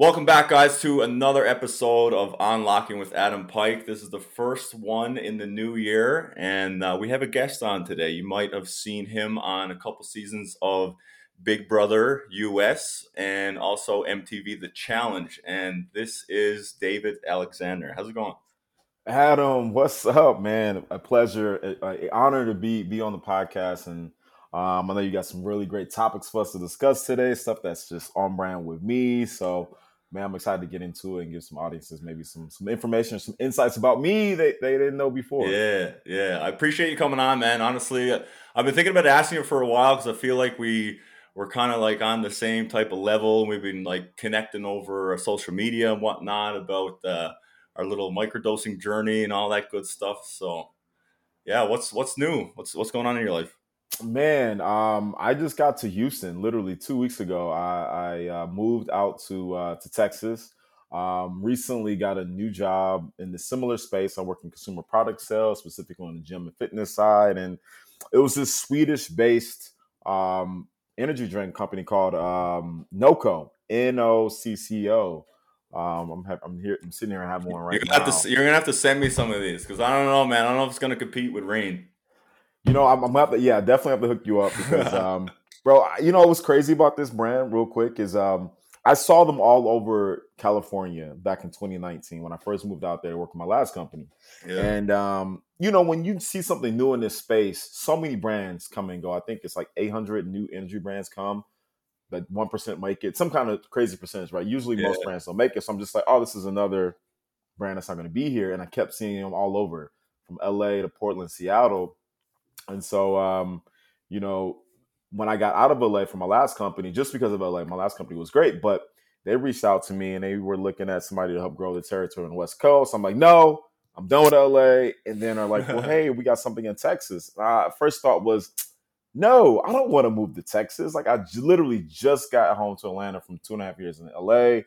Welcome back, guys, to another episode of Unlocking with Adam Pike. This is the first one in the new year, and uh, we have a guest on today. You might have seen him on a couple seasons of Big Brother US and also MTV The Challenge. And this is David Alexander. How's it going? Adam, what's up, man? A pleasure, an honor to be be on the podcast, and um, I know you got some really great topics for us to discuss today. Stuff that's just on brand with me. So man, I'm excited to get into it and give some audiences maybe some some information, some insights about me that they didn't know before. Yeah, yeah. I appreciate you coming on, man. Honestly, I've been thinking about asking you for a while because I feel like we we're kind of like on the same type of level. We've been like connecting over social media and whatnot about uh, our little microdosing journey and all that good stuff. So, yeah, what's what's new? What's what's going on in your life? Man, um, I just got to Houston literally two weeks ago. I, I uh, moved out to uh, to Texas. Um, recently got a new job in the similar space. I work in consumer product sales, specifically on the gym and fitness side, and it was this Swedish-based um, energy drink company called um, NOCCO, N O C C O. Um, I'm, ha- I'm here. I'm sitting here and have one right you're gonna now. Have to, you're gonna have to send me some of these because I don't know, man. I don't know if it's gonna compete with Reign. You know, I'm, I'm have to, yeah, definitely have to hook you up because, um, bro, you know what's crazy about this brand, real quick, is um, I saw them all over California back in 2019 when I first moved out there to work with my last company. Yeah. And um, you know, when you see something new in this space, so many brands come and go. I think it's like 800 new energy brands come, but one percent make it. Some kind of crazy percentage, right? Usually, yeah. most brands don't make it. So I'm just like, oh, this is another brand that's not going to be here. And I kept seeing them all over, from LA to Portland, Seattle and so, um, you know, when I got out of LA from my last company, just because of LA, my last company was great, but they reached out to me and they were looking at somebody to help grow the territory in the West Coast. I'm like, no, I'm done with LA. And then are like, well, hey, we got something in Texas. Uh, first thought was, no, I don't want to move to Texas. Like I j- literally just got home to Atlanta from two and a half years in LA.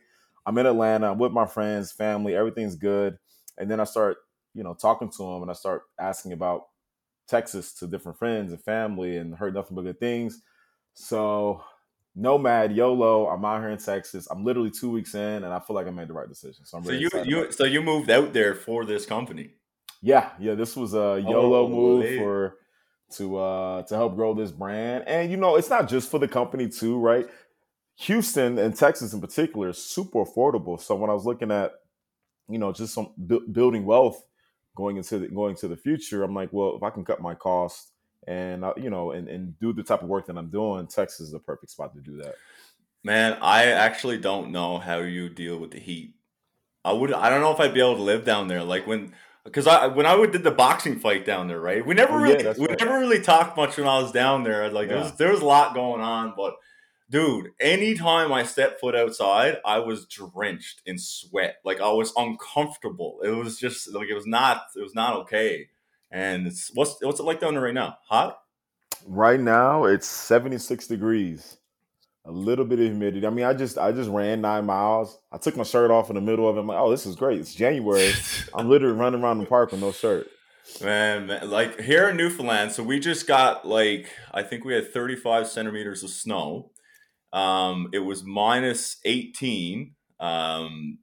I'm in Atlanta. I'm with my friends, family. Everything's good. And then I start, you know, talking to them and I start asking about Texas to different friends and family and heard nothing but good things. So nomad YOLO. I'm out here in Texas. I'm literally two weeks in, and I feel like I made the right decision. So I'm really so you you so you moved out there for this company. Yeah, yeah. This was a YOLO oh, move hey. for to uh to help grow this brand, and you know it's not just for the company too, right? Houston and Texas in particular is super affordable. So when I was looking at you know just some bu- building wealth going into the, going to the future, I'm like, well, if I can cut my cost and uh, you know and, and do the type of work that I'm doing, Texas is the perfect spot to do that. Man, I actually don't know how you deal with the heat. I would I don't know if I'd be able to live down there. Like when because I when I would did the boxing fight down there, right? We never oh, really yeah, we right. never really talked much when I was down there. Like yeah. there, was, there was a lot going on, but dude, anytime I stepped foot outside, I was drenched in sweat. Like I was uncomfortable. It was just like it was not it was not okay. And it's what's what's it like down there right now? Hot? Right now it's 76 degrees. A little bit of humidity. I mean, I just I just ran nine miles. I took my shirt off in the middle of it. I'm like, oh, this is great. It's January. I'm literally running around the park with no shirt. Man, man, like here in Newfoundland, so we just got like I think we had 35 centimeters of snow. Um, it was minus 18. Um,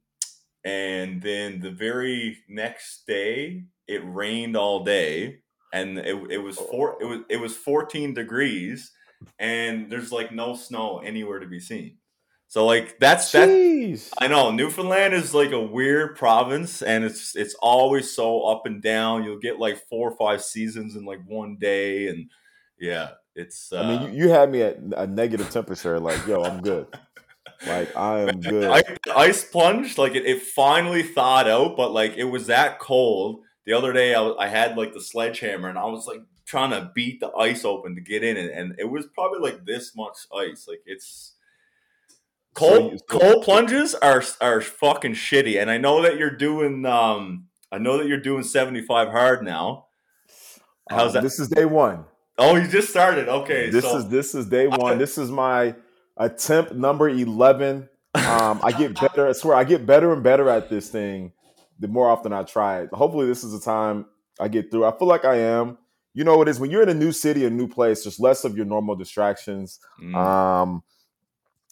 and then the very next day, it rained all day, and it, it was four. It was it was 14 degrees, and there's like no snow anywhere to be seen. So like that's Jeez. that. I know Newfoundland is like a weird province, and it's it's always so up and down. You'll get like four or five seasons in like one day, and yeah, it's. Uh, I mean, you, you had me at a negative temperature. Like, yo, I'm good. like, I am good. I, ice plunged. Like, it, it finally thawed out, but like, it was that cold. The other day, I, I had like the sledgehammer, and I was like trying to beat the ice open to get in, and, and it was probably like this much ice. Like, it's. Cold so, cold plunges are are fucking shitty, and I know that you're doing um I know that you're doing 75 hard now. How's um, that? This is day one. Oh, you just started. Okay. This so. is this is day one. this is my attempt number eleven. Um, I get better. I swear, I get better and better at this thing the more often I try it. Hopefully, this is the time I get through. I feel like I am. You know what it is when you're in a new city, a new place. There's less of your normal distractions. Mm. Um,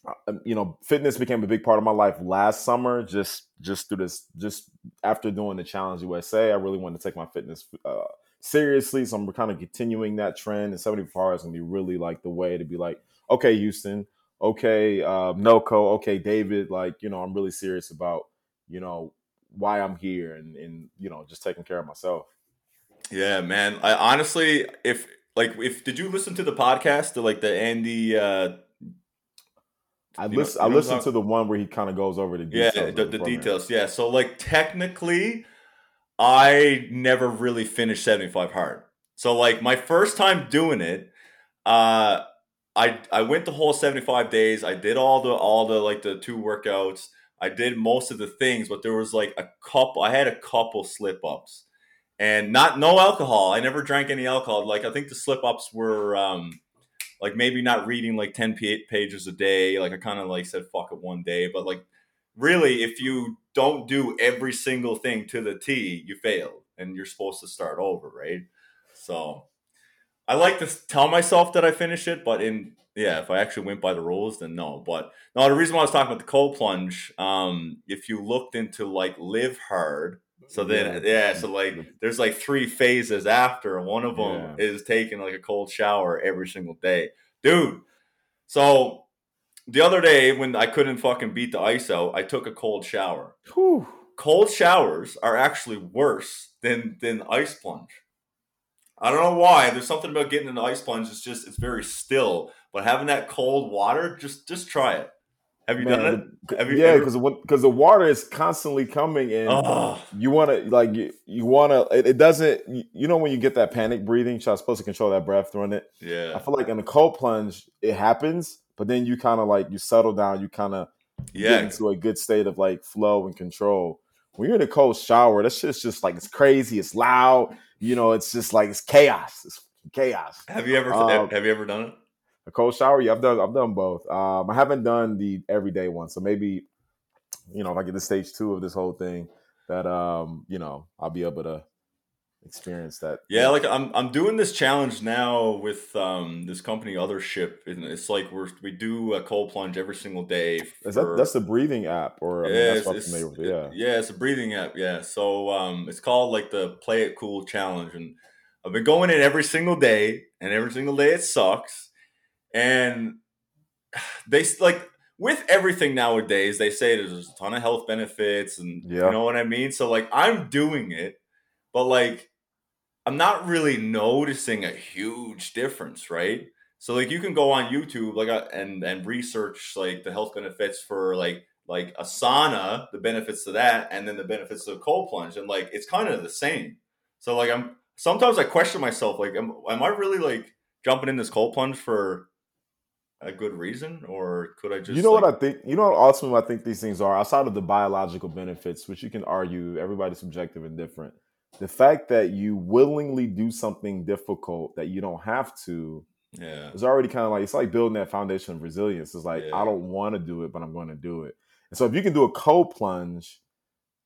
uh, you know, fitness became a big part of my life last summer. Just just through this, just after doing the Challenge USA, I really wanted to take my fitness uh, seriously. So I'm kind of continuing that trend. And 74 is gonna be really like the way to be like, okay, Houston, okay, uh, NOCCO, okay, David. Like, you know, I'm really serious about, you know, why I'm here and and you know, just taking care of myself. Yeah, man. I honestly, if like, if did you listen to the podcast, the like the Andy? uh I listen. I listened to the one where he kind of goes over the details. Yeah, the, the details. Yeah. So like technically, I never really finished 75 hard. So like my first time doing it, uh I I went the whole 75 days. I did all the all the like the two workouts. I did most of the things, but there was like a couple I had a couple slip ups. And not no alcohol. I never drank any alcohol. Like I think the slip ups were um like maybe not reading like 10 pages a day. Like I kind of like said fuck it one day, but like really, if you don't do every single thing to the T, you fail and you're supposed to start over, right? So I like to tell myself that I finish it, but in yeah, if I actually went by the rules, then no. But no, the reason why I was talking about the cold plunge, um, if you looked into like live hard, so then yeah, yeah so like there's like three phases after. One of them yeah. is taking like a cold shower every single day, dude. So the other day when I couldn't fucking beat the ice out, I took a cold shower. Whew. Cold showers are actually worse than than ice plunge. I don't know why. There's something about getting an ice plunge. It's just it's very still, but having that cold water, just just try it. Have you Man, done it? Have you yeah, because because the water is constantly coming in. Oh. You want to like you, you want to. It, it, doesn't. You know when you get that panic breathing, you're supposed to control that breath during it. Yeah, I feel like in the cold plunge, it happens, but then you kind of like you settle down. You kind of yeah. get into a good state of like flow and control. When you're in a cold shower, that shit's just like it's crazy. It's loud. You know, it's just like it's chaos. It's chaos. Have you ever um, have you ever done it? A cold shower? Yeah, I've done I've done both. Um, I haven't done the everyday one. So maybe, you know, if I get to stage two of this whole thing, that um, you know, I'll be able to experience that. Yeah, like I'm I'm doing this challenge now with um this company Othership, and it's like we're we do a cold plunge every single day. For, Is that that's the breathing app, or I mean, yeah, that's it's, it's, yeah, yeah, it's a breathing app. Yeah, so um, it's called like the Play It Cool challenge, and I've been going in every single day, and every single day it sucks, and they like with everything nowadays, they say there's a ton of health benefits, and yeah. you know what I mean. So like, I'm doing it, but like I'm not really noticing a huge difference, right? So like you can go on YouTube like uh, and and research like the health benefits for like like a sauna, the benefits to that, and then the benefits of cold plunge, and like it's kind of the same. So like I'm sometimes I question myself like am, am I really like jumping in this cold plunge for a good reason or could I just You know like, what I think you know what ultimately I think these things are outside of the biological benefits, which you can argue everybody's subjective and different the fact that you willingly do something difficult that you don't have to yeah is already kind of like it's like building that foundation of resilience it's like yeah. i don't want to do it but i'm going to do it and so if you can do a cold plunge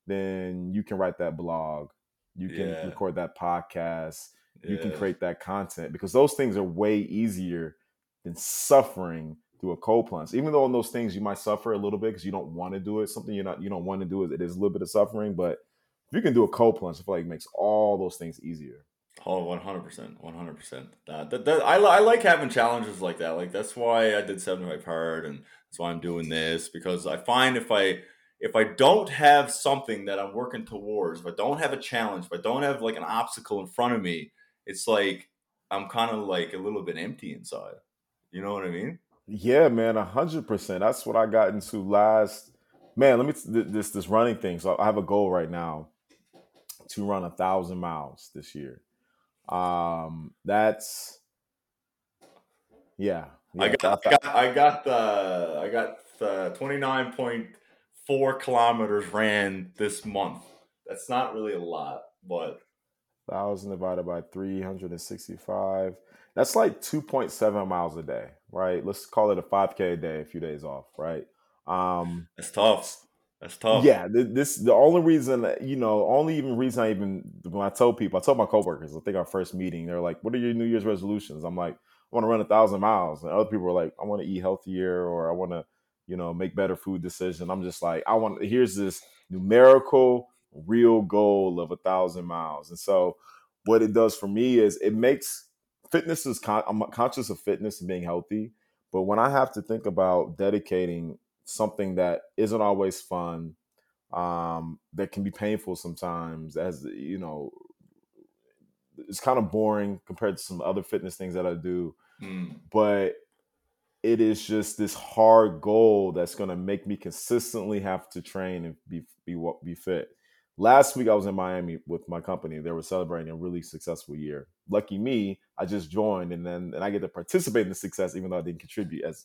then you can write that blog you can yeah. record that podcast yeah. you can create that content because those things are way easier than suffering through a cold plunge even though in those things you might suffer a little bit because you don't want to do it something you're not you don't want to do it, it is a little bit of suffering but you can do a cold plunge, I feel like it makes all those things easier. Oh, 100%. 100%. That, that, that, I, I like having challenges like that. Like, that's why I did 75 hard, and that's why I'm doing this, because I find if I if I don't have something that I'm working towards, if I don't have a challenge, if I don't have like an obstacle in front of me, it's like I'm kind of like a little bit empty inside. You know what I mean? Yeah, man, hundred percent. That's what I got into last. Man, let me this this running thing. So I have a goal right now to run a thousand miles this year. Um, that's yeah. yeah I got, I got, I got the I got the twenty nine point four kilometers ran this month. That's not really a lot, but thousand divided by three hundred and sixty five. That's like two point seven miles a day, right? Let's call it a five k a day, a few days off, right? Um, it's tough. That's tough. Yeah, this the only reason you know, only even reason I even when I told people, I told my coworkers, I think our first meeting, they're like, "What are your New Year's resolutions?" I'm like, "I want to run a thousand miles," and other people were like, "I want to eat healthier," or "I want to you know, make better food decisions. I'm just like, I want here's this numerical, real goal of a thousand miles. And so what it does for me is it makes fitness is con- I'm conscious of fitness and being healthy, but when I have to think about dedicating something that isn't always fun, um, that can be painful sometimes, as you know, it's kind of boring compared to some other fitness things that I do. Mm. But it is just this hard goal that's going to make me consistently have to train and be be be fit. Last week I was in Miami with my company. They were celebrating a really successful year. Lucky me, I just joined and then and I get to participate in the success even though I didn't contribute as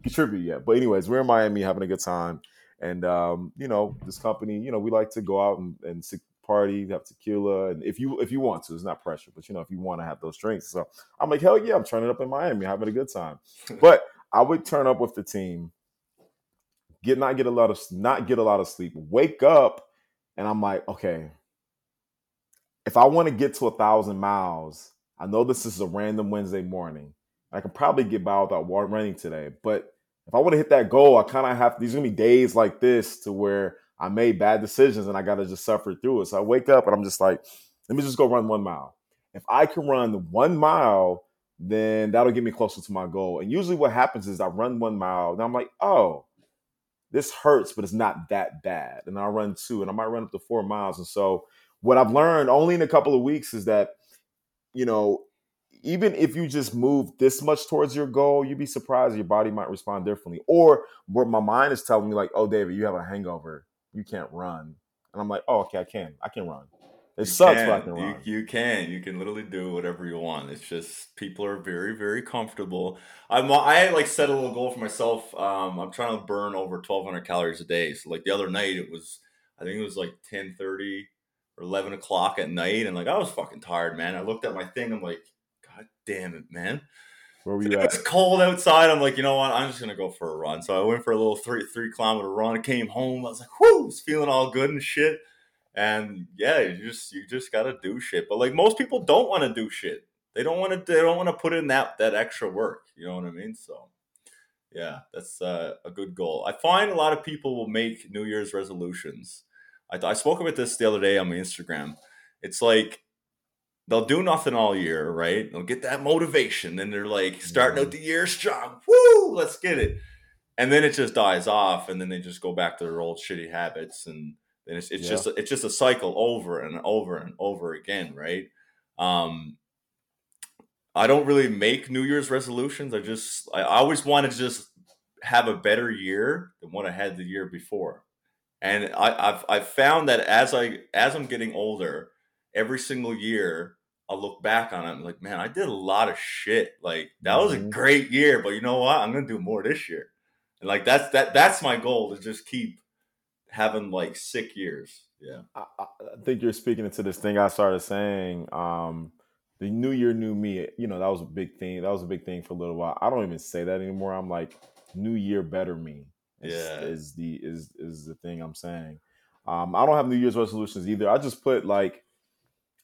contribute yet. But anyways, we're in Miami having a good time. And um, you know, this company, you know, we like to go out and, and party, have tequila, and if you if you want to, it's not pressure, but you know, if you want to have those drinks. So I'm like, hell yeah, I'm turning up in Miami, having a good time. but I would turn up with the team, get not get a lot of not get a lot of sleep, wake up and I'm like, okay, if I want to get to a thousand miles, I know this is a random Wednesday morning. I can probably get by without running today. But if I want to hit that goal, I kind of have these gonna be days like this to where I made bad decisions and I gotta just suffer through it. So I wake up and I'm just like, let me just go run one mile. If I can run one mile, then that'll get me closer to my goal. And usually what happens is I run one mile and I'm like, oh, this hurts, but it's not that bad. And I'll run two, and I might run up to four miles. And so, what I've learned only in a couple of weeks is that, you know, even if you just move this much towards your goal, you'd be surprised your body might respond differently. Or where my mind is telling me, like, oh, David, you have a hangover, you can't run. And I'm like, oh, okay, I can. I can run. It you sucks, can. can you, you, can. You can literally do whatever you want. It's just people are very, very comfortable. I'm. I like set a little goal for myself. Um, I'm trying to burn over 1,200 calories a day. So like the other night, it was I think it was like 10:30 or 11 o'clock at night, and like I was fucking tired, man. I looked at my thing. I'm like, God damn it, man. Where were you at? It's cold outside. I'm like, you know what? I'm just gonna go for a run. So I went for a little three three kilometer run. I came home. I was like, whoo, was feeling all good and shit. And yeah, you just you just gotta do shit. But like most people don't want to do shit. They don't want to. They don't want to put in that that extra work. You know what I mean? So yeah, that's uh, a good goal. I find a lot of people will make New Year's resolutions. I, I spoke about this the other day on my Instagram. It's like they'll do nothing all year, right? They'll get that motivation, and they're like starting out the year strong. Woo, let's get it. And then it just dies off, and then they just go back to their old shitty habits and and it's, it's yeah. just it's just a cycle over and over and over again, right? Um, I don't really make New Year's resolutions. I just I always want to just have a better year than what I had the year before, and I, I've I've found that as I as I'm getting older, every single year I look back on it I'm like, man, I did a lot of shit. Like that was a mm-hmm. great year, but you know what? I'm gonna do more this year. And like that's that that's my goal to just keep having like sick years. Yeah. I, I, think you're speaking into this thing I started saying. Um, the new year, new me. You know, that was a big thing. That was a big thing for a little while. I don't even say that anymore. I'm like, new year, better me. Is, yeah. Is the is is the thing I'm saying. Um, I don't have New Year's resolutions either. I just put like,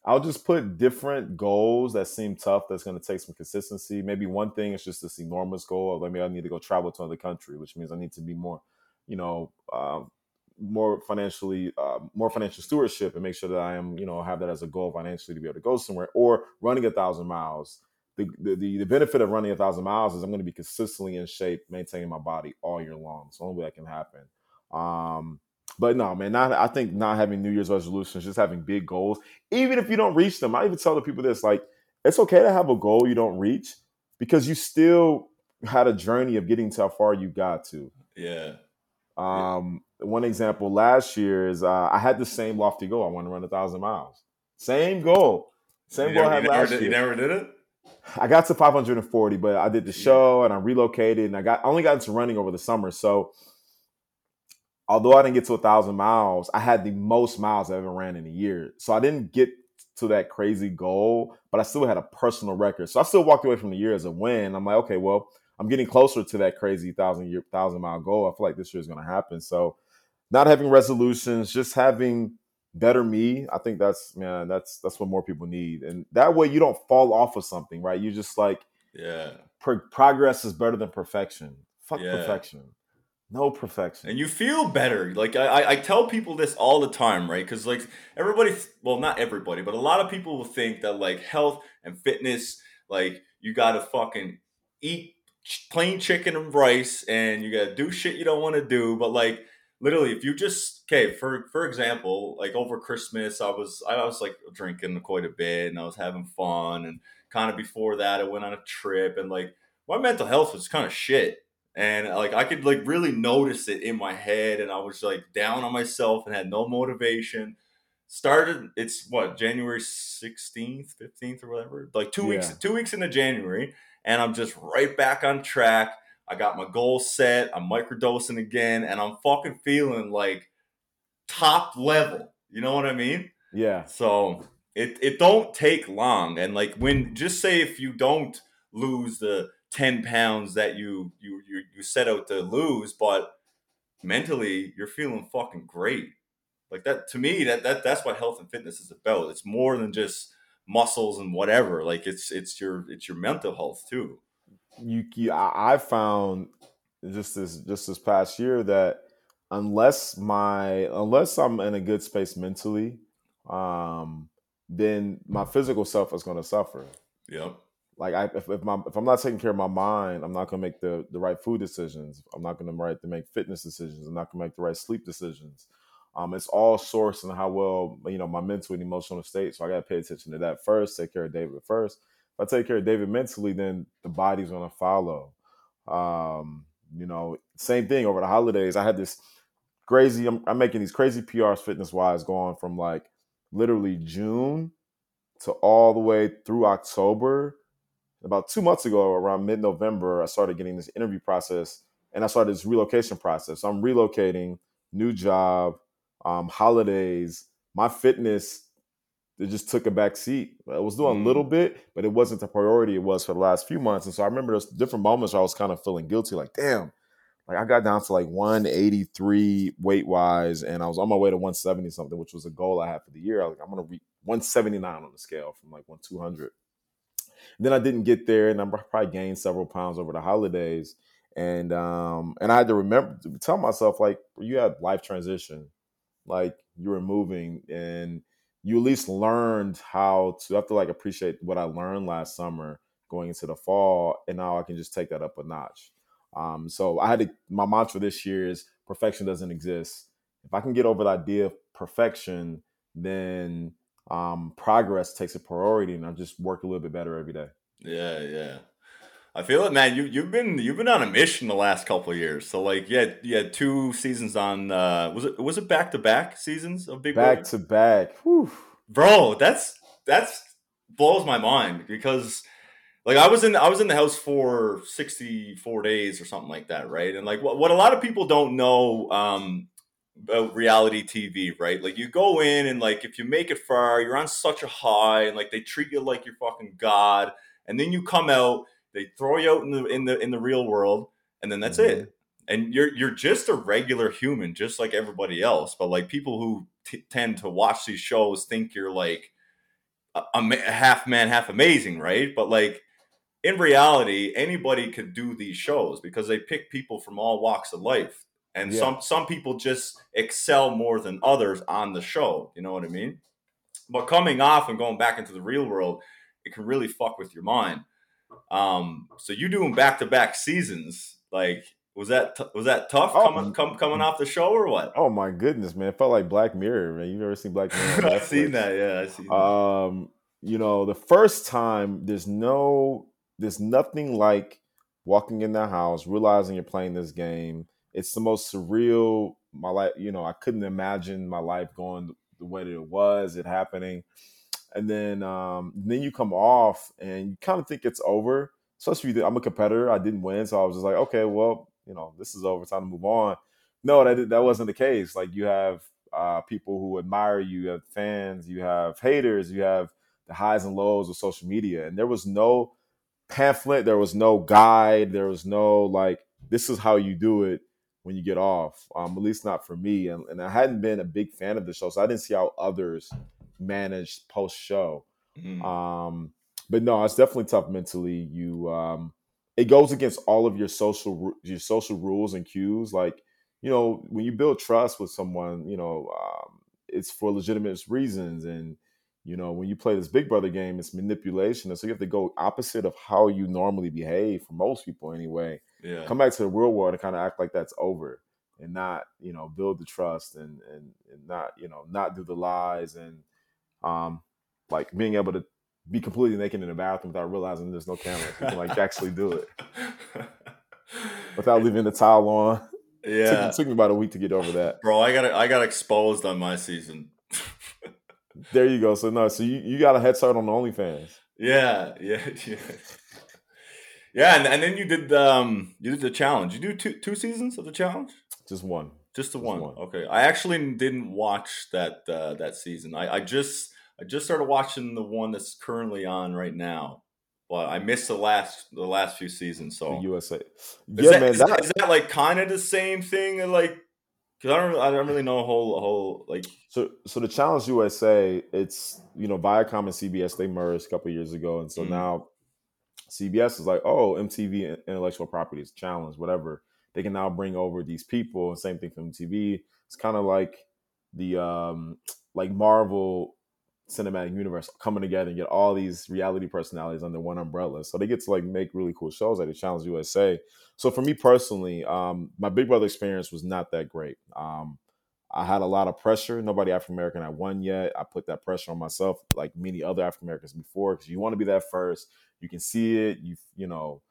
I'll just put different goals that seem tough. That's going to take some consistency. Maybe one thing is just this enormous goal of maybe I need to go travel to another country, which means I need to be more, you know, um, more financially uh, more financial stewardship and make sure that I am you know have that as a goal financially to be able to go somewhere or running a thousand miles. The, the, the benefit of running a thousand miles is I'm going to be consistently in shape, maintaining my body all year long. So only way that can happen. Um, but no, man, not I think not having New Year's resolutions, just having big goals, even if you don't reach them. I even tell the people this: like, it's okay to have a goal you don't reach because you still had a journey of getting to how far you got to. Yeah. Um, one example last year is uh, I had the same lofty goal. I want to run a thousand miles. Same goal. Same you goal never, I had last did, year. You never did it? I got to 540, but I did the show and I relocated and I got I only got into running over the summer. So although I didn't get to a thousand miles, I had the most miles I ever ran in a year. So I didn't get to that crazy goal, but I still had a personal record. So I still walked away from the year as a win. I'm like, okay, well, I'm getting closer to that crazy thousand year thousand mile goal. I feel like this year is going to happen. So not having resolutions, just having better me. I think that's man, that's that's what more people need, and that way you don't fall off of something, right? You just like yeah, pro- progress is better than perfection. Fuck yeah. perfection. No perfection. And you feel better. Like I, I tell people this all the time, right? Because like everybody, well, not everybody, but a lot of people will think that like health and fitness, like you gotta fucking eat plain chicken and rice, and you gotta do shit you don't want to do. But like literally, if you just okay, for for example, like over Christmas, I was I was like drinking quite a bit, and I was having fun, and kind of before that, I went on a trip, and like my mental health was kind of shit and like I could like really notice it in my head, and I was like down on myself and had no motivation. Started it's what January sixteenth, fifteenth, or whatever, like two yeah. weeks, two weeks into January, and I'm just right back on track. I got my goal set. I'm microdosing again, and I'm fucking feeling like top level. You know what I mean? Yeah. So it it don't take long, and like when just say if you don't lose the 10 pounds that you you you, you set out to lose but mentally you're feeling fucking great. Like that to me that, that that's what health and fitness is about. It's more than just muscles and whatever. Like it's it's your it's your mental health too. You, you i found just this just this past year that unless my unless i'm in a good space mentally um then my physical self is going to suffer. Yep like I, if, if, my, if I'm not taking care of my mind, I'm not gonna make the, the right food decisions. I'm not gonna right to make fitness decisions. I'm not gonna make the right sleep decisions. Um, it's all sourced in how well you know my mental and emotional state. So I gotta pay attention to that first. Take care of David first. If I take care of David mentally, then the body's gonna follow. Um, you know, same thing over the holidays. I had this crazy. I'm, I'm making these crazy PRs fitness wise, going from like literally June to all the way through October about two months ago, around mid November, I started getting this interview process and I started this relocation process. So I'm relocating, new job, um, holidays. My fitness, it just took a back seat. I was doing mm. a little mm. bit, but it wasn't the priority it was for the last few months. And so I remember those different moments where I was kind of feeling guilty, like, damn, like I got down to like 183 weight wise, and I was on my way to 170 something, which was a goal I had for the year. I was like, I'm gonna reach 179 on the scale from like 1 200. Then I didn't get there, and I probably gained several pounds over the holidays. And um, and I had to remember to tell myself like you had life transition, like you were moving, and you at least learned how to. I have to like appreciate what I learned last summer going into the fall, and now I can just take that up a notch. Um, so I had to. My mantra this year is perfection doesn't exist. If I can get over the idea of perfection, then um, progress takes a priority, and I just work a little bit better every day. Yeah, yeah. I feel it, man. You you've been you've been on a mission the last couple of years. So like, yeah, you had two seasons on. Uh, was it was it back to back seasons of Big back to back? Bro, that's that's blows my mind because like I was in I was in the house for 64 days or something like that, right? And like what, what a lot of people don't know um about reality TV, right? Like you go in and like if you make it far, you're on such a high, and like they treat you like you're fucking god, and then you come out, they throw you out in the in the in the real world, and then that's mm-hmm. it. And you're you're just a regular human, just like everybody else. But like people who t- tend to watch these shows think you're like a, a half man, half amazing, right? But like in reality, anybody could do these shows because they pick people from all walks of life and yeah. some some people just excel more than others on the show you know what i mean? But coming off and going back into the real world it can really fuck with your mind. Um so you doing back-to-back seasons like was that t- was that tough oh, coming come, coming off the show or what? Oh my goodness man it felt like black mirror man. You've never seen black mirror i've seen that yeah i've seen um you know the first time there's no there's nothing like walking in the house realizing you're playing this game it's the most surreal. My life, you know, I couldn't imagine my life going the way that it was, it happening. And then um, then you come off and you kind of think it's over. Especially if I'm a competitor. I didn't win, so I was just like, okay, well, you know, this is over. Time to move on. No, that that wasn't the case. Like you have uh, people who admire you, you have fans, you have haters, you have the highs and lows of social media, and there was no pamphlet, there was no guide, there was no like this is how you do it when you get off. Um, at least not for me. And, and I hadn't been a big fan of the show, so I didn't see how others managed post show. Mm-hmm. Um, but no, it's definitely tough mentally. You, um, it goes against all of your social your social rules and cues. Like you know, when you build trust with someone, you know, um, it's for legitimate reasons. And, you know, when you play this Big Brother game, it's manipulation. And so you have to go opposite of how you normally behave for most people anyway. Yeah. Come back to the real world and kind of act like that's over and not, you know, build the trust and, and, and not, you know, not do the lies and, um, like being able to be completely naked in the bathroom without realizing there's no camera. You can like actually do it without leaving the towel on. Yeah. Took, took me about a week to get over that. Bro, I got I got exposed on my season. There you go. So no, so you, you got a head start on the OnlyFans. yeah, yeah, yeah. Yeah, and, and then you did um you did the challenge. You do two two seasons of the challenge? Just one. Just the one. one. Okay. I actually didn't watch that uh, that season. I, I just I just started watching the one that's currently on right now. But I missed the last the last few seasons. So The USA. Is Yeah, that, man. is, That, is that like kind of the same thing? Like, because I don't, I don't really know a whole, a whole like. so so the Challenge USA, it's you know Viacom and CBS they merged a couple years ago, and so Mhm. now CBS is like, oh, MTV intellectual properties challenge, whatever. They can now bring over these people, and same thing for MTV. It's kind of like the um like Marvel cinematic universe coming together and get all these reality personalities under one umbrella. So they get to like make really cool shows like the Challenge USA. So for me personally, um, my Big Brother experience was not that great. Um, I had a lot of pressure. Nobody African American had won yet. I put that pressure on myself, like many other African Americans before, because you want to be that first. You can see it. You you know,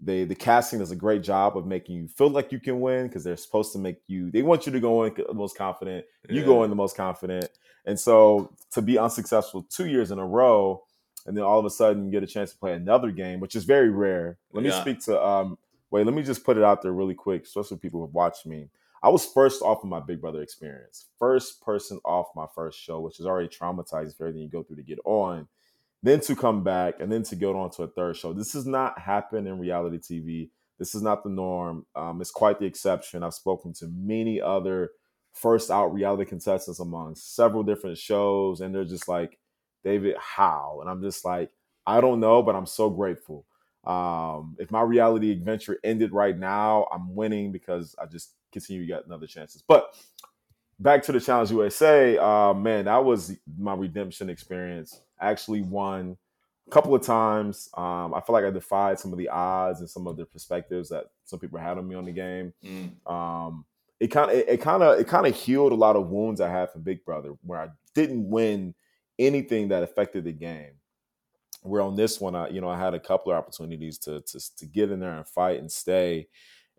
they the casting does a great job of making you feel like you can win because they're supposed to make you. They want you to go in the most confident. You Yeah. go in the most confident. And so to be unsuccessful two years in a row, and then all of a sudden you get a chance to play another game, which is very rare. Let me speak to um. Wait, let me just put it out there really quick, especially people who have watched me. I was first off of my Big Brother experience, first person off my first show, which is already traumatizing for everything you go through to get on. Then to come back and then to go on to a third show. This has not happened in reality TV. This is not the norm. Um, it's quite the exception. I've spoken to many other first out reality contestants among several different shows, and they're just like, David, how? And I'm just like, I don't know, but I'm so grateful. Um, if my reality adventure ended right now, I'm winning because I just continue to get another chances. But back to the Challenge USA, uh, man, that was my redemption experience. I actually won a couple of times. Um, I feel like I defied some of the odds and some of the perspectives that some people had on me on the game. Mm, Um, it kind of it kind of it kind of healed a lot of wounds I had from Big Brother, where I didn't win anything that affected the game. Where on this one, I you know I had a couple of opportunities to to to get in there and fight and stay,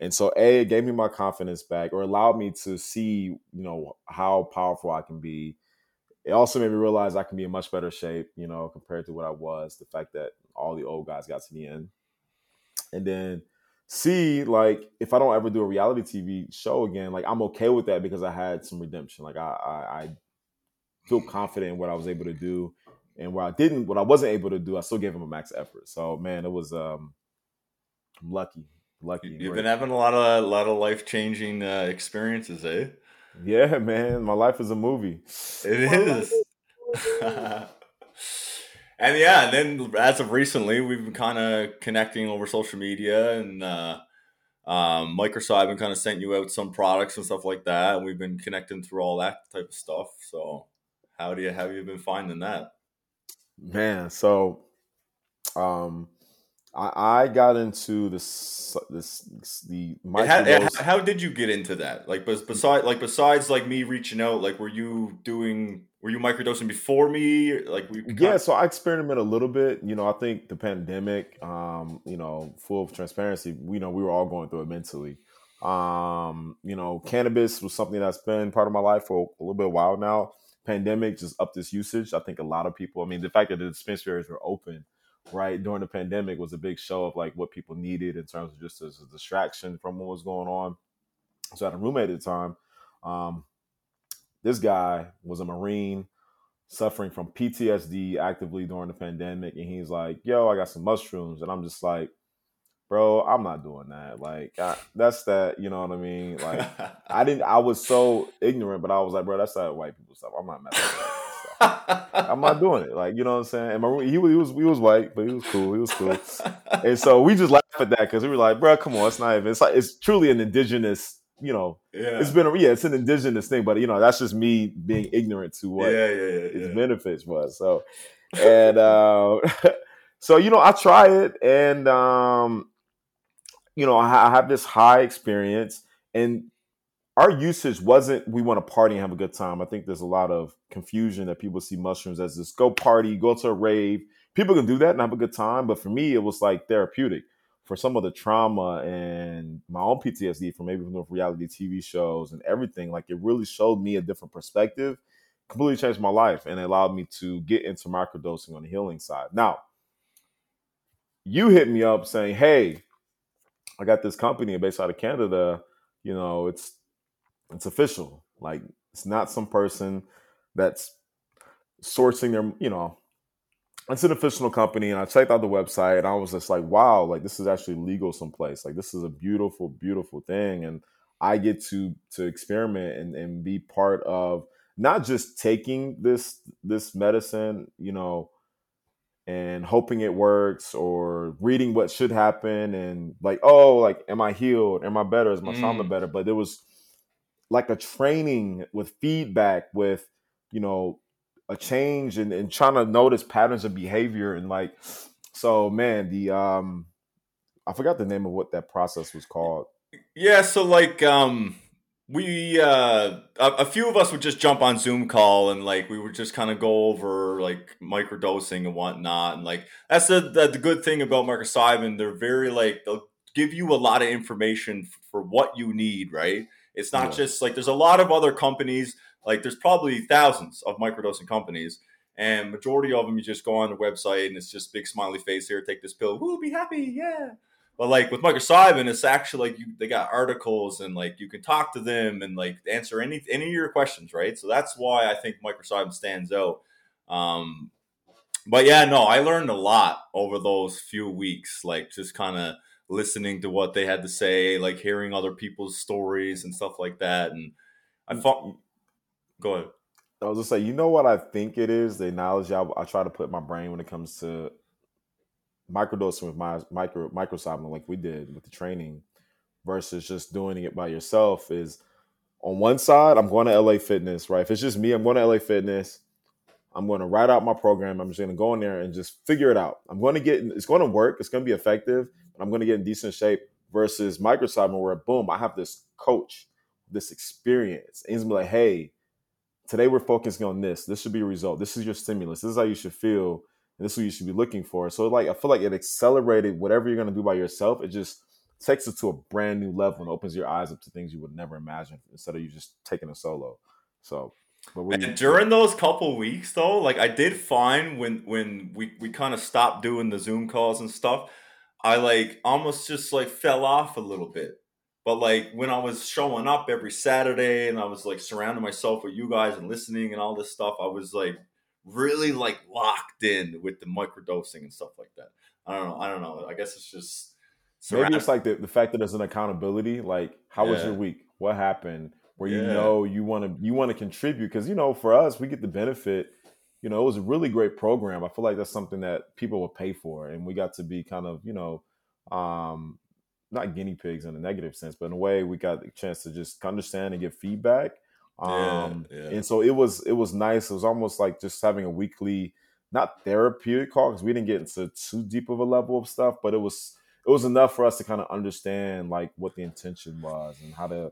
and so a it gave me my confidence back, or allowed me to see you know how powerful I can be. It also made me realize I can be in much better shape, you know, compared to what I was. The fact that all the old guys got to the end, and then C, like if I don't ever do a reality TV show again, like I'm okay with that because I had some redemption. Like I, I, I feel confident in what I was able to do, and what I didn't, what I wasn't able to do, I still gave him a max effort. So man, it was um, I'm lucky, lucky. You- and You've great. been having a lot of, a lot of life changing uh, experiences, eh? yeah, man. My life is a movie. It My life is. and yeah, and then as of recently, we've been kind of connecting over social media, and uh, um, Microcybin have been kind of sent you out some products and stuff like that, and we've been connecting through all that type of stuff. So, how do you have you been finding that? man. So, um, I, I got into this this the It had- it- microdose. how did you get into that? Like, bes- beside like besides like me reaching out, like, were you doing were you microdosing before me? Like, we Yeah, so I experimented a little bit. You know, I think the pandemic, um, you know, full of transparency, we know we were all going through it mentally. Um, you know, cannabis was something that's been part of my life for a little bit of while now. Pandemic just upped this usage. I think a lot of people, I mean, the fact that the dispensaries were open, right, during the pandemic was a big show of like what people needed in terms of just as a distraction from what was going on. So I had a roommate at the time. Um, this guy was a Marine suffering from PTSD actively during the pandemic, and he's like, "Yo, I got some mushrooms," and I'm just like, "Bro, I'm not doing that. Like, I, that's that. You know what I mean? Like, I didn't. I was so ignorant, but I was like, bro, that's that white people stuff. I'm not messing with that. I'm not doing it. Like, you know what I'm saying? And my, room- he was, he was, he was white, but he was cool. He was cool. And so we just laugh at that because we were like, bro, come on, it's not even. It's like it's truly an indigenous you know, Yeah. it's been a, yeah, it's an indigenous thing, but you know, that's just me being ignorant to what yeah, yeah, yeah, its benefits was. So, and uh, so you know, I try it, and um, you know, I, I have this high experience, and our usage wasn't we want to party and have a good time. I think there's a lot of confusion that people see mushrooms as this go party, go to a rave. People can do that and have a good time, but for me, it was like therapeutic. For some of the trauma and my own PTSD from maybe from reality TV shows and everything, like it really showed me a different perspective, completely changed my life, and allowed me to get into microdosing on the healing side. Now, you hit me up saying, "Hey, I got this company based out of Canada. You know, it's it's official. Like it's not some person that's sourcing their, you know, it's an official company. And I checked out the website and I was just like, wow, like this is actually legal someplace. Like this is a beautiful, beautiful thing. And I get to to experiment and, and be part of not just taking this this medicine, you know, and hoping it works or reading what should happen and like, oh, like am I healed? Am I better? Is my trauma Mm. better? But it was like a training with feedback with you know a change and, and trying to notice patterns of behavior and like so man the um i forgot the name of what that process was called. Yeah, so like um we uh a, a few of us would just jump on Zoom call and like we would just kind of go over like microdosing and whatnot and like that's the the, the good thing about microcybin they're very like they'll give you a lot of information f- for what you need right it's not Yeah. just like there's a lot of other companies like there's probably thousands of microdosing companies and majority of them you just go on the website and it's just big smiley face here take this pill woo be happy yeah but like with microcybin, it's actually like you, they got articles and like you can talk to them and like answer any any of your questions, right? So that's why I think microcybin stands out. Um, but yeah, no, I learned a lot over those few weeks, like just kind of listening to what they had to say, like hearing other people's stories and stuff like that. And I mm. thought, go ahead. i was just say you know what i think it is the analogy I, I try to put my brain when it comes to microdosing with my micro microcybin like we did with the training versus just doing it by yourself is on one side i'm going to la fitness right if it's just me i'm going to la fitness I'm going to write out my program. I'm just going to go in there and just figure it out. I'm going to get, it's going to work. It's going to be effective, I'm going to get in decent shape versus Microcybin where boom, I have this coach, this experience. And he's like, hey, today we're focusing on this. This should be a result. This is your stimulus. This is how you should feel. And this is what you should be looking for. So like, I feel like it accelerated whatever you're going to do by yourself. It just takes it to a brand new level and opens your eyes up to things you would never imagine instead of you just taking a solo. So, And during those couple weeks though, like I did find when when we, we kind of stopped doing the Zoom calls and stuff, I like almost just like fell off a little bit. But like when I was showing up every Saturday and I was like surrounding myself with you guys and listening and all this stuff, I was like really like locked in with the microdosing and stuff like that. I don't know. I don't know. I guess it's just Maybe it's like the, the fact that there's an accountability. Like, how was your week? What happened? Where you Yeah. know you want to you want to contribute because you know for us we get the benefit. You know, it was a really great program. I feel like that's something that people would pay for, and we got to be kind of you know, um, not guinea pigs in a negative sense, but in a way we got the chance to just understand and get feedback. Yeah, Um, yeah. and so it was it was nice. It was almost like just having a weekly, not therapeutic call because we didn't get into too deep of a level of stuff, but it was it was enough for us to kind of understand like what the intention was and how to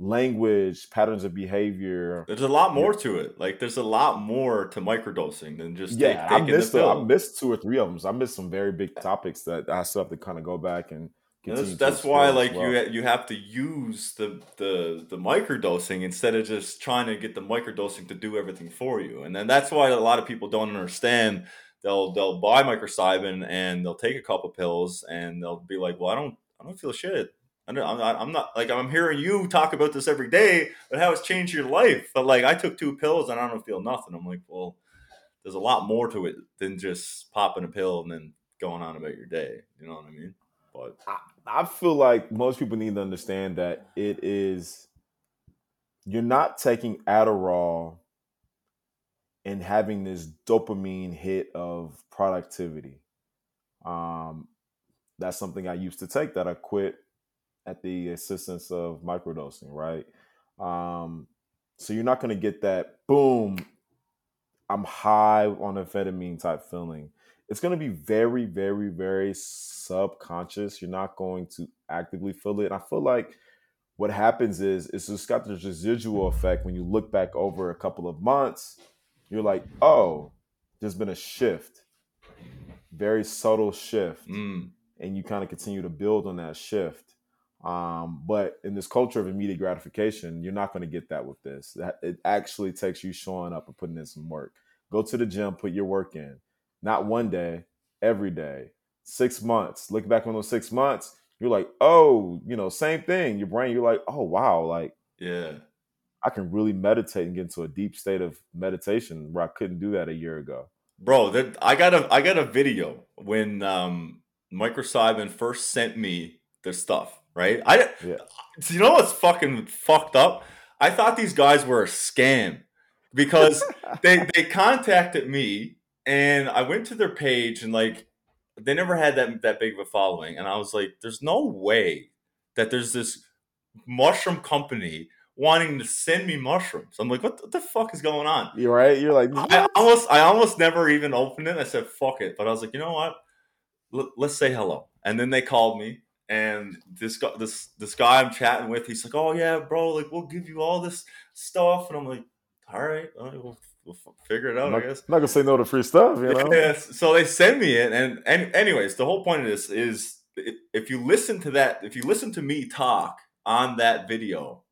language patterns of behavior. there's a lot more to it. Like there's a lot more to microdosing than just Yeah, I missed pill. I missed two or three of them. So I missed some very big topics that I still have to kind of go back and. That's, that's why, like well. you you have to use the the the microdosing instead of just trying to get the microdosing to do everything for you. And then that's why a lot of people don't understand. They'll they'll buy microcybin and they'll take a couple pills and they'll be like, "Well, I don't I don't feel shit. I I'm not I'm not like I'm hearing you talk about this every day, but how it's changed your life. But like I took two pills and I don't feel nothing. I'm like, well, there's a lot more to it than just popping a pill and then going on about your day. You know what I mean? But I feel like most people need to understand that it is you're not taking Adderall and having this dopamine hit of productivity. Um, that's something I used to take that I quit at the assistance of microdosing, right? Um, so you're not going to get that boom. I'm high on amphetamine type feeling. It's going to be very, very, very subconscious. You're not going to actively feel it. And I feel like what happens is it's just got this residual effect when you look back over a couple of months. You're like, oh, there's been a shift, very subtle shift, Mm. and you kind of continue to build on that shift. Um, but in this culture of immediate gratification, you're not going to get that with this. That it actually takes you showing up and putting in some work. Go to the gym, put your work in. Not one day, every day. Six months. Look back on those six months. You're like, oh, you know, same thing. Your brain, you're like, oh wow, like Yeah. I can really meditate and get into a deep state of meditation where I couldn't do that a year ago. Bro, that, I got a I got a video when um Microcybin first sent me the stuff, right? I Yeah. you know what's fucking fucked up? I thought these guys were a scam because they they contacted me and I went to their page and like they never had that that big of a following and I was like there's no way that there's this mushroom company wanting to send me mushrooms. I'm like what the, the fuck is going on? You're right. You're like, I almost I almost never even opened it. I said fuck it, but I was like, you know what? L- let's say hello. And then they called me, and this guy this this guy I'm chatting with, he's like, oh yeah, bro, like we'll give you all this stuff, and I'm like, all right, all right we'll, we'll figure it out, I'm I guess. I'm not gonna say no to free stuff, you know. So they send me it, and, and anyways, the whole point of this is if you listen to that, if you listen to me talk on that video,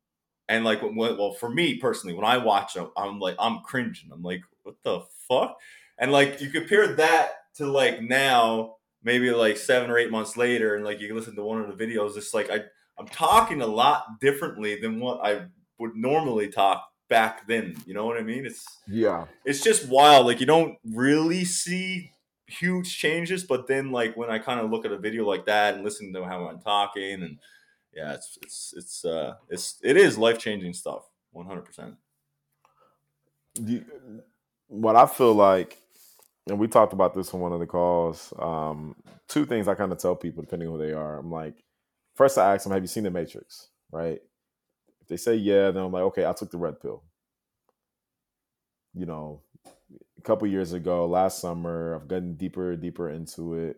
and like, well, for me personally, when I watch them, I'm like, I'm cringing. I'm like, what the fuck? And like, you compare that to like now, maybe like seven or eight months later, and like you listen to one of the videos, it's like I I'm talking a lot differently than what I would normally talk back then. You know what I mean? It's Yeah, it's just wild. Like you don't really see huge changes, but then like when I kind of look at a video like that and listen to how I'm talking, and yeah, it's it's it's uh it's it is life changing stuff. One hundred percent. You- what I feel like, and we talked about this on one of the calls. Um, two things I kind of tell people, depending who they are. I'm like, first I ask them, "Have you seen The Matrix?" Right? If they say yeah, then I'm like, okay, I took the red pill. You know, a couple years ago, last summer, I've gotten deeper, deeper into it.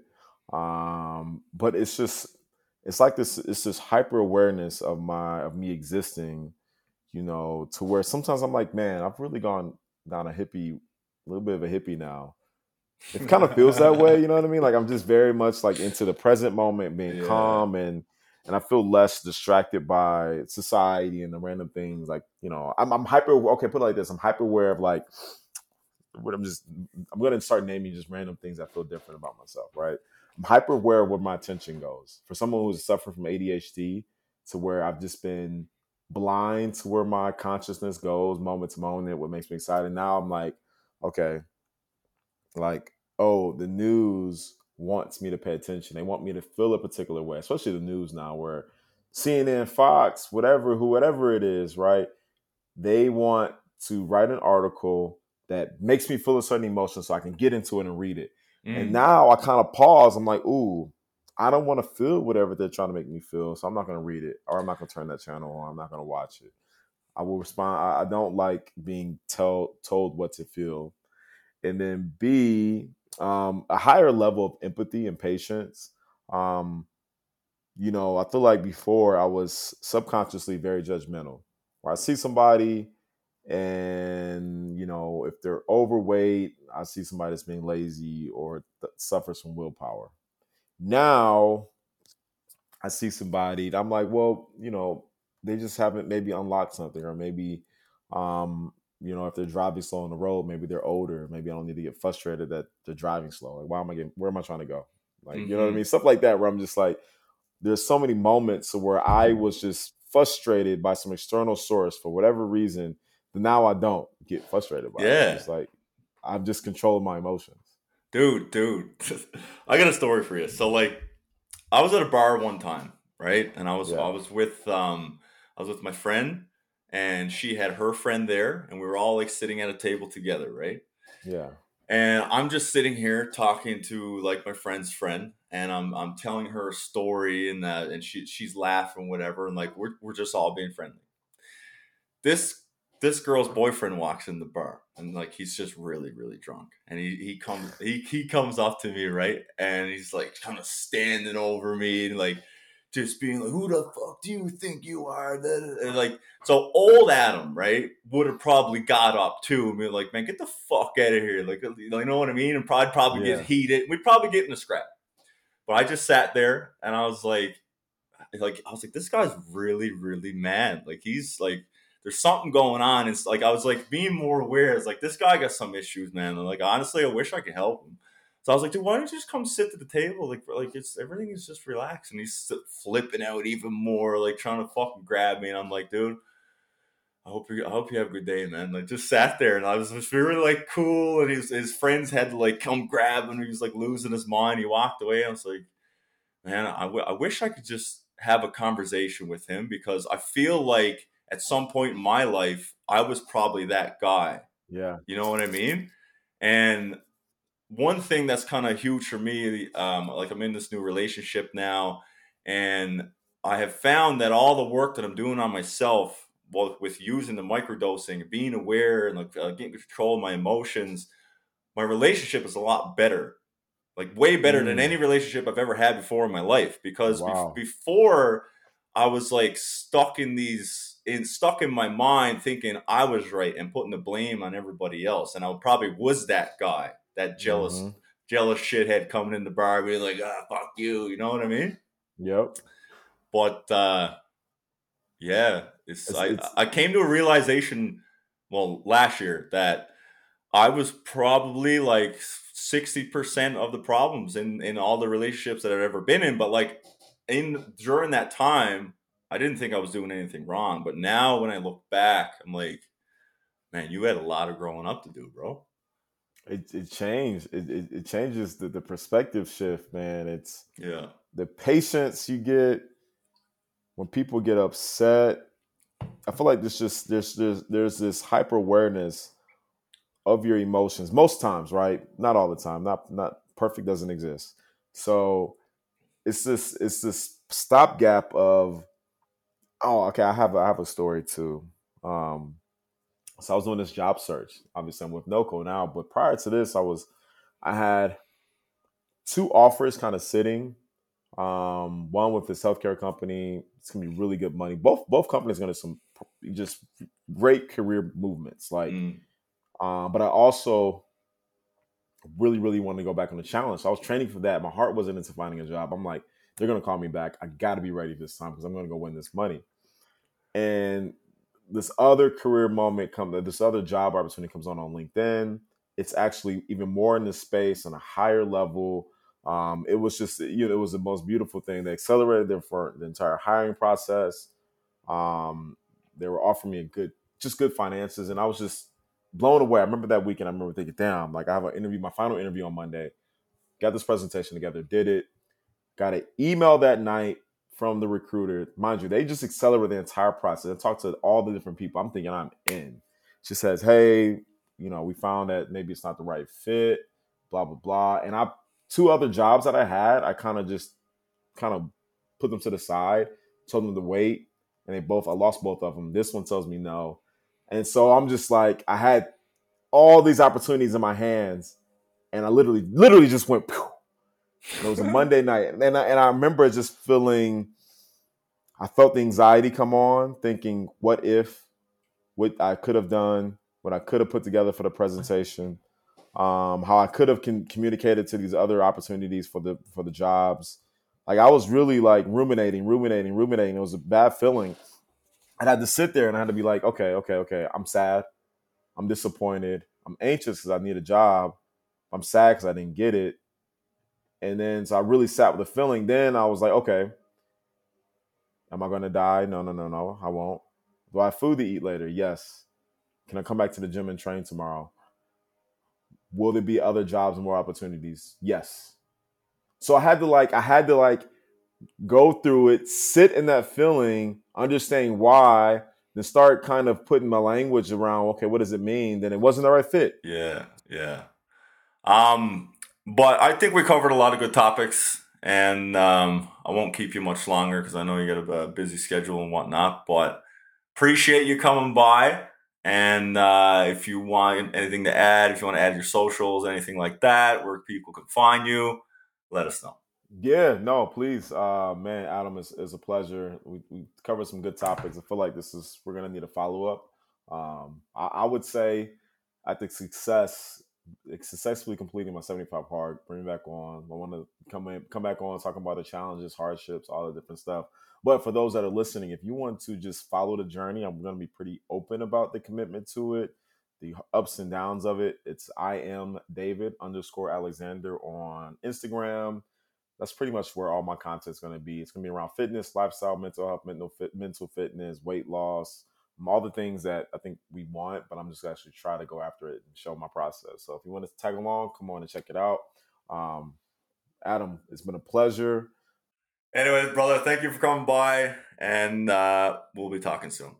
Um, but it's just, it's like this, it's this hyper awareness of my, of me existing, you know, to where sometimes I'm like, man, I've really gone down a hippie, a little bit of a hippie now. It kind of feels that way, you know what I mean? Like I'm just very much like into the present moment, being Yeah. calm and and I feel less distracted by society and the random things. Like you know, I'm, I'm hyper. Okay, put it like this: I'm hyper aware of like what I'm just. I'm gonna start naming just random things I feel different about myself. Right? I'm hyper aware of where my attention goes. For someone who's suffering from ADHD, to where I've just been blind to where my consciousness goes moment to moment. What makes me excited now? I'm like, okay, like oh, the news wants me to pay attention. They want me to feel a particular way, especially the news now, where CNN, Fox, whatever, who, whatever it is, right? They want to write an article that makes me feel a certain emotion so I can get into it and read it. Mm. And now I kind of pause. I'm like, ooh, I don't want to feel whatever they're trying to make me feel. So I'm not going to read it or I'm not going to turn that channel on. I'm not going to watch it. I will respond. I, I don't like being told told what to feel. And then B, um, a higher level of empathy and patience. Um, you know, I feel like before I was subconsciously very judgmental. Where I see somebody and, you know, if they're overweight, I see somebody that's being lazy or th- suffers from willpower. Now I see somebody, I'm like, well, you know, they just haven't maybe unlocked something, or maybe, um, you know, if they're driving slow on the road, maybe they're older. Maybe I don't need to get frustrated that they're driving slow. Like, why am I getting? Where am I trying to go? Like, you know what I Mhm. mean? Stuff like that. Where I'm just like, there's so many moments where I was just frustrated by some external source for whatever reason. But now I don't get frustrated by it. Yeah. It's like I'm just controlling my emotions. dude, dude, I got a story for you. So like, I was at a bar one time, right? And I was Yeah. I was with um I was with my friend, and she had her friend there, and we were all like sitting at a table together, right? Yeah. And I'm just sitting here talking to like my friend's friend, and I'm I'm telling her a story and that, and she she's laughing, whatever, and like we're we're just all being friendly. This this girl's boyfriend walks in the bar and like he's just really really drunk and he, he comes he, he comes up to me right and he's like kind of standing over me and like just being like who the fuck do you think you are and like so old adam right would have probably got up too and be like man get the fuck out of here like you know what i mean and probably probably yeah. get heated we'd probably get in a scrap but i just sat there and i was like like i was like this guy's really really mad like he's like there's something going on. It's like I was like being more aware. It's like this guy got some issues, man. And like honestly, I wish I could help him. So I was like, dude, why don't you just come sit at the table? Like, like it's everything is just relaxed. And he's flipping out even more, like trying to fucking grab me. And I'm like, dude, I hope you, I hope you have a good day, man. Like, just sat there, and I was just really like cool. And his his friends had to like come grab him. He was like losing his mind. He walked away. I was like, man, I, w- I wish I could just have a conversation with him because I feel like at some point in my life, I was probably that guy. Yeah. You know what I mean? And one thing that's kind of huge for me, um, like I'm in this new relationship now, and I have found that all the work that I'm doing on myself, well, with using the microdosing, being aware, and like uh, getting control of my emotions, my relationship is a lot better, like way better mm. than any relationship I've ever had before in my life. Because wow. be- before, I was like stuck in these in stuck in my mind thinking I was right and putting the blame on everybody else. And I probably was that guy, that jealous, mm-hmm. jealous shithead coming in the bar being like, ah, fuck you. You know what I mean? Yep. But uh yeah, it's, it's I, it's, I came to a realization well last year that I was probably like 60% of the problems in in all the relationships that I've ever been in. But like in during that time, I didn't think I was doing anything wrong, but now when I look back, I'm like, man, you had a lot of growing up to do, bro. It it changed. It it, it changes the, the perspective shift, man. It's yeah the patience you get when people get upset. I feel like there's just there's there's there's this hyper awareness of your emotions most times, right? Not all the time. Not not perfect doesn't exist. So it's this it's this stopgap of Oh, okay. I have a, I have a story too. Um, so I was doing this job search. Obviously, I'm with NOCCO now, but prior to this, I was I had two offers kind of sitting. Um, one with this healthcare company. It's gonna be really good money. Both both companies gonna some just great career movements. Like, mm. um, but I also really really wanted to go back on the challenge. So I was training for that. My heart wasn't into finding a job. I'm like, they're gonna call me back. I got to be ready this time because I'm gonna go win this money. And this other career moment comes, this other job opportunity comes on on LinkedIn. It's actually even more in this space on a higher level. Um, it was just, you know, it was the most beautiful thing. They accelerated them for the entire hiring process. Um, they were offering me a good, just good finances, and I was just blown away. I remember that weekend. I remember thinking, "Damn!" Like I have an interview, my final interview on Monday. Got this presentation together, did it. Got an email that night from the recruiter. Mind you, they just accelerate the entire process. I talked to all the different people. I'm thinking I'm in. She says, Hey, you know, we found that maybe it's not the right fit, blah, blah, blah. And I two other jobs that I had, I kind of just kind of put them to the side, told them to wait, and they both I lost both of them. This one tells me no. And so I'm just like, I had all these opportunities in my hands, and I literally, literally just went it was a Monday night, and I, and I remember just feeling, I felt the anxiety come on, thinking, what if, what I could have done, what I could have put together for the presentation, um, how I could have con- communicated to these other opportunities for the for the jobs. Like I was really like ruminating, ruminating, ruminating. It was a bad feeling. I had to sit there and I had to be like, okay, okay, okay. I'm sad. I'm disappointed. I'm anxious because I need a job. I'm sad because I didn't get it. And then so I really sat with the feeling. Then I was like, okay, am I gonna die? No, no, no, no, I won't. Do I have food to eat later? Yes. Can I come back to the gym and train tomorrow? Will there be other jobs and more opportunities? Yes. So I had to like, I had to like go through it, sit in that feeling, understand why, then start kind of putting my language around, okay, what does it mean? Then it wasn't the right fit. Yeah, yeah. Um, but I think we covered a lot of good topics, and um, I won't keep you much longer because I know you got a, busy schedule and whatnot. But appreciate you coming by. And uh, if you want anything to add, if you want to add your socials, anything like that, where people can find you, let us know. Yeah, no, please, uh, man, Adam, is is a pleasure. We, we covered some good topics. I feel like this is we're gonna need a follow up. Um, I, I, would say, I think success, successfully completing my seventy five hard, bring back on. I want to come in, come back on, talking about the challenges, hardships, all the different stuff. But for those that are listening, if you want to just follow the journey, I'm going to be pretty open about the commitment to it, the ups and downs of it. It's I am David underscore Alexander on Instagram. That's pretty much where all my content is going to be. It's going to be around fitness, lifestyle, mental health, mental fit, mental fitness, weight loss, all the things that I think we want. But I'm just actually try to go after it and show my process. So if you want to tag along, come on and check it out. Um, Adam, it's been a pleasure. Anyways, brother, thank you for coming by, and uh, we'll be talking soon.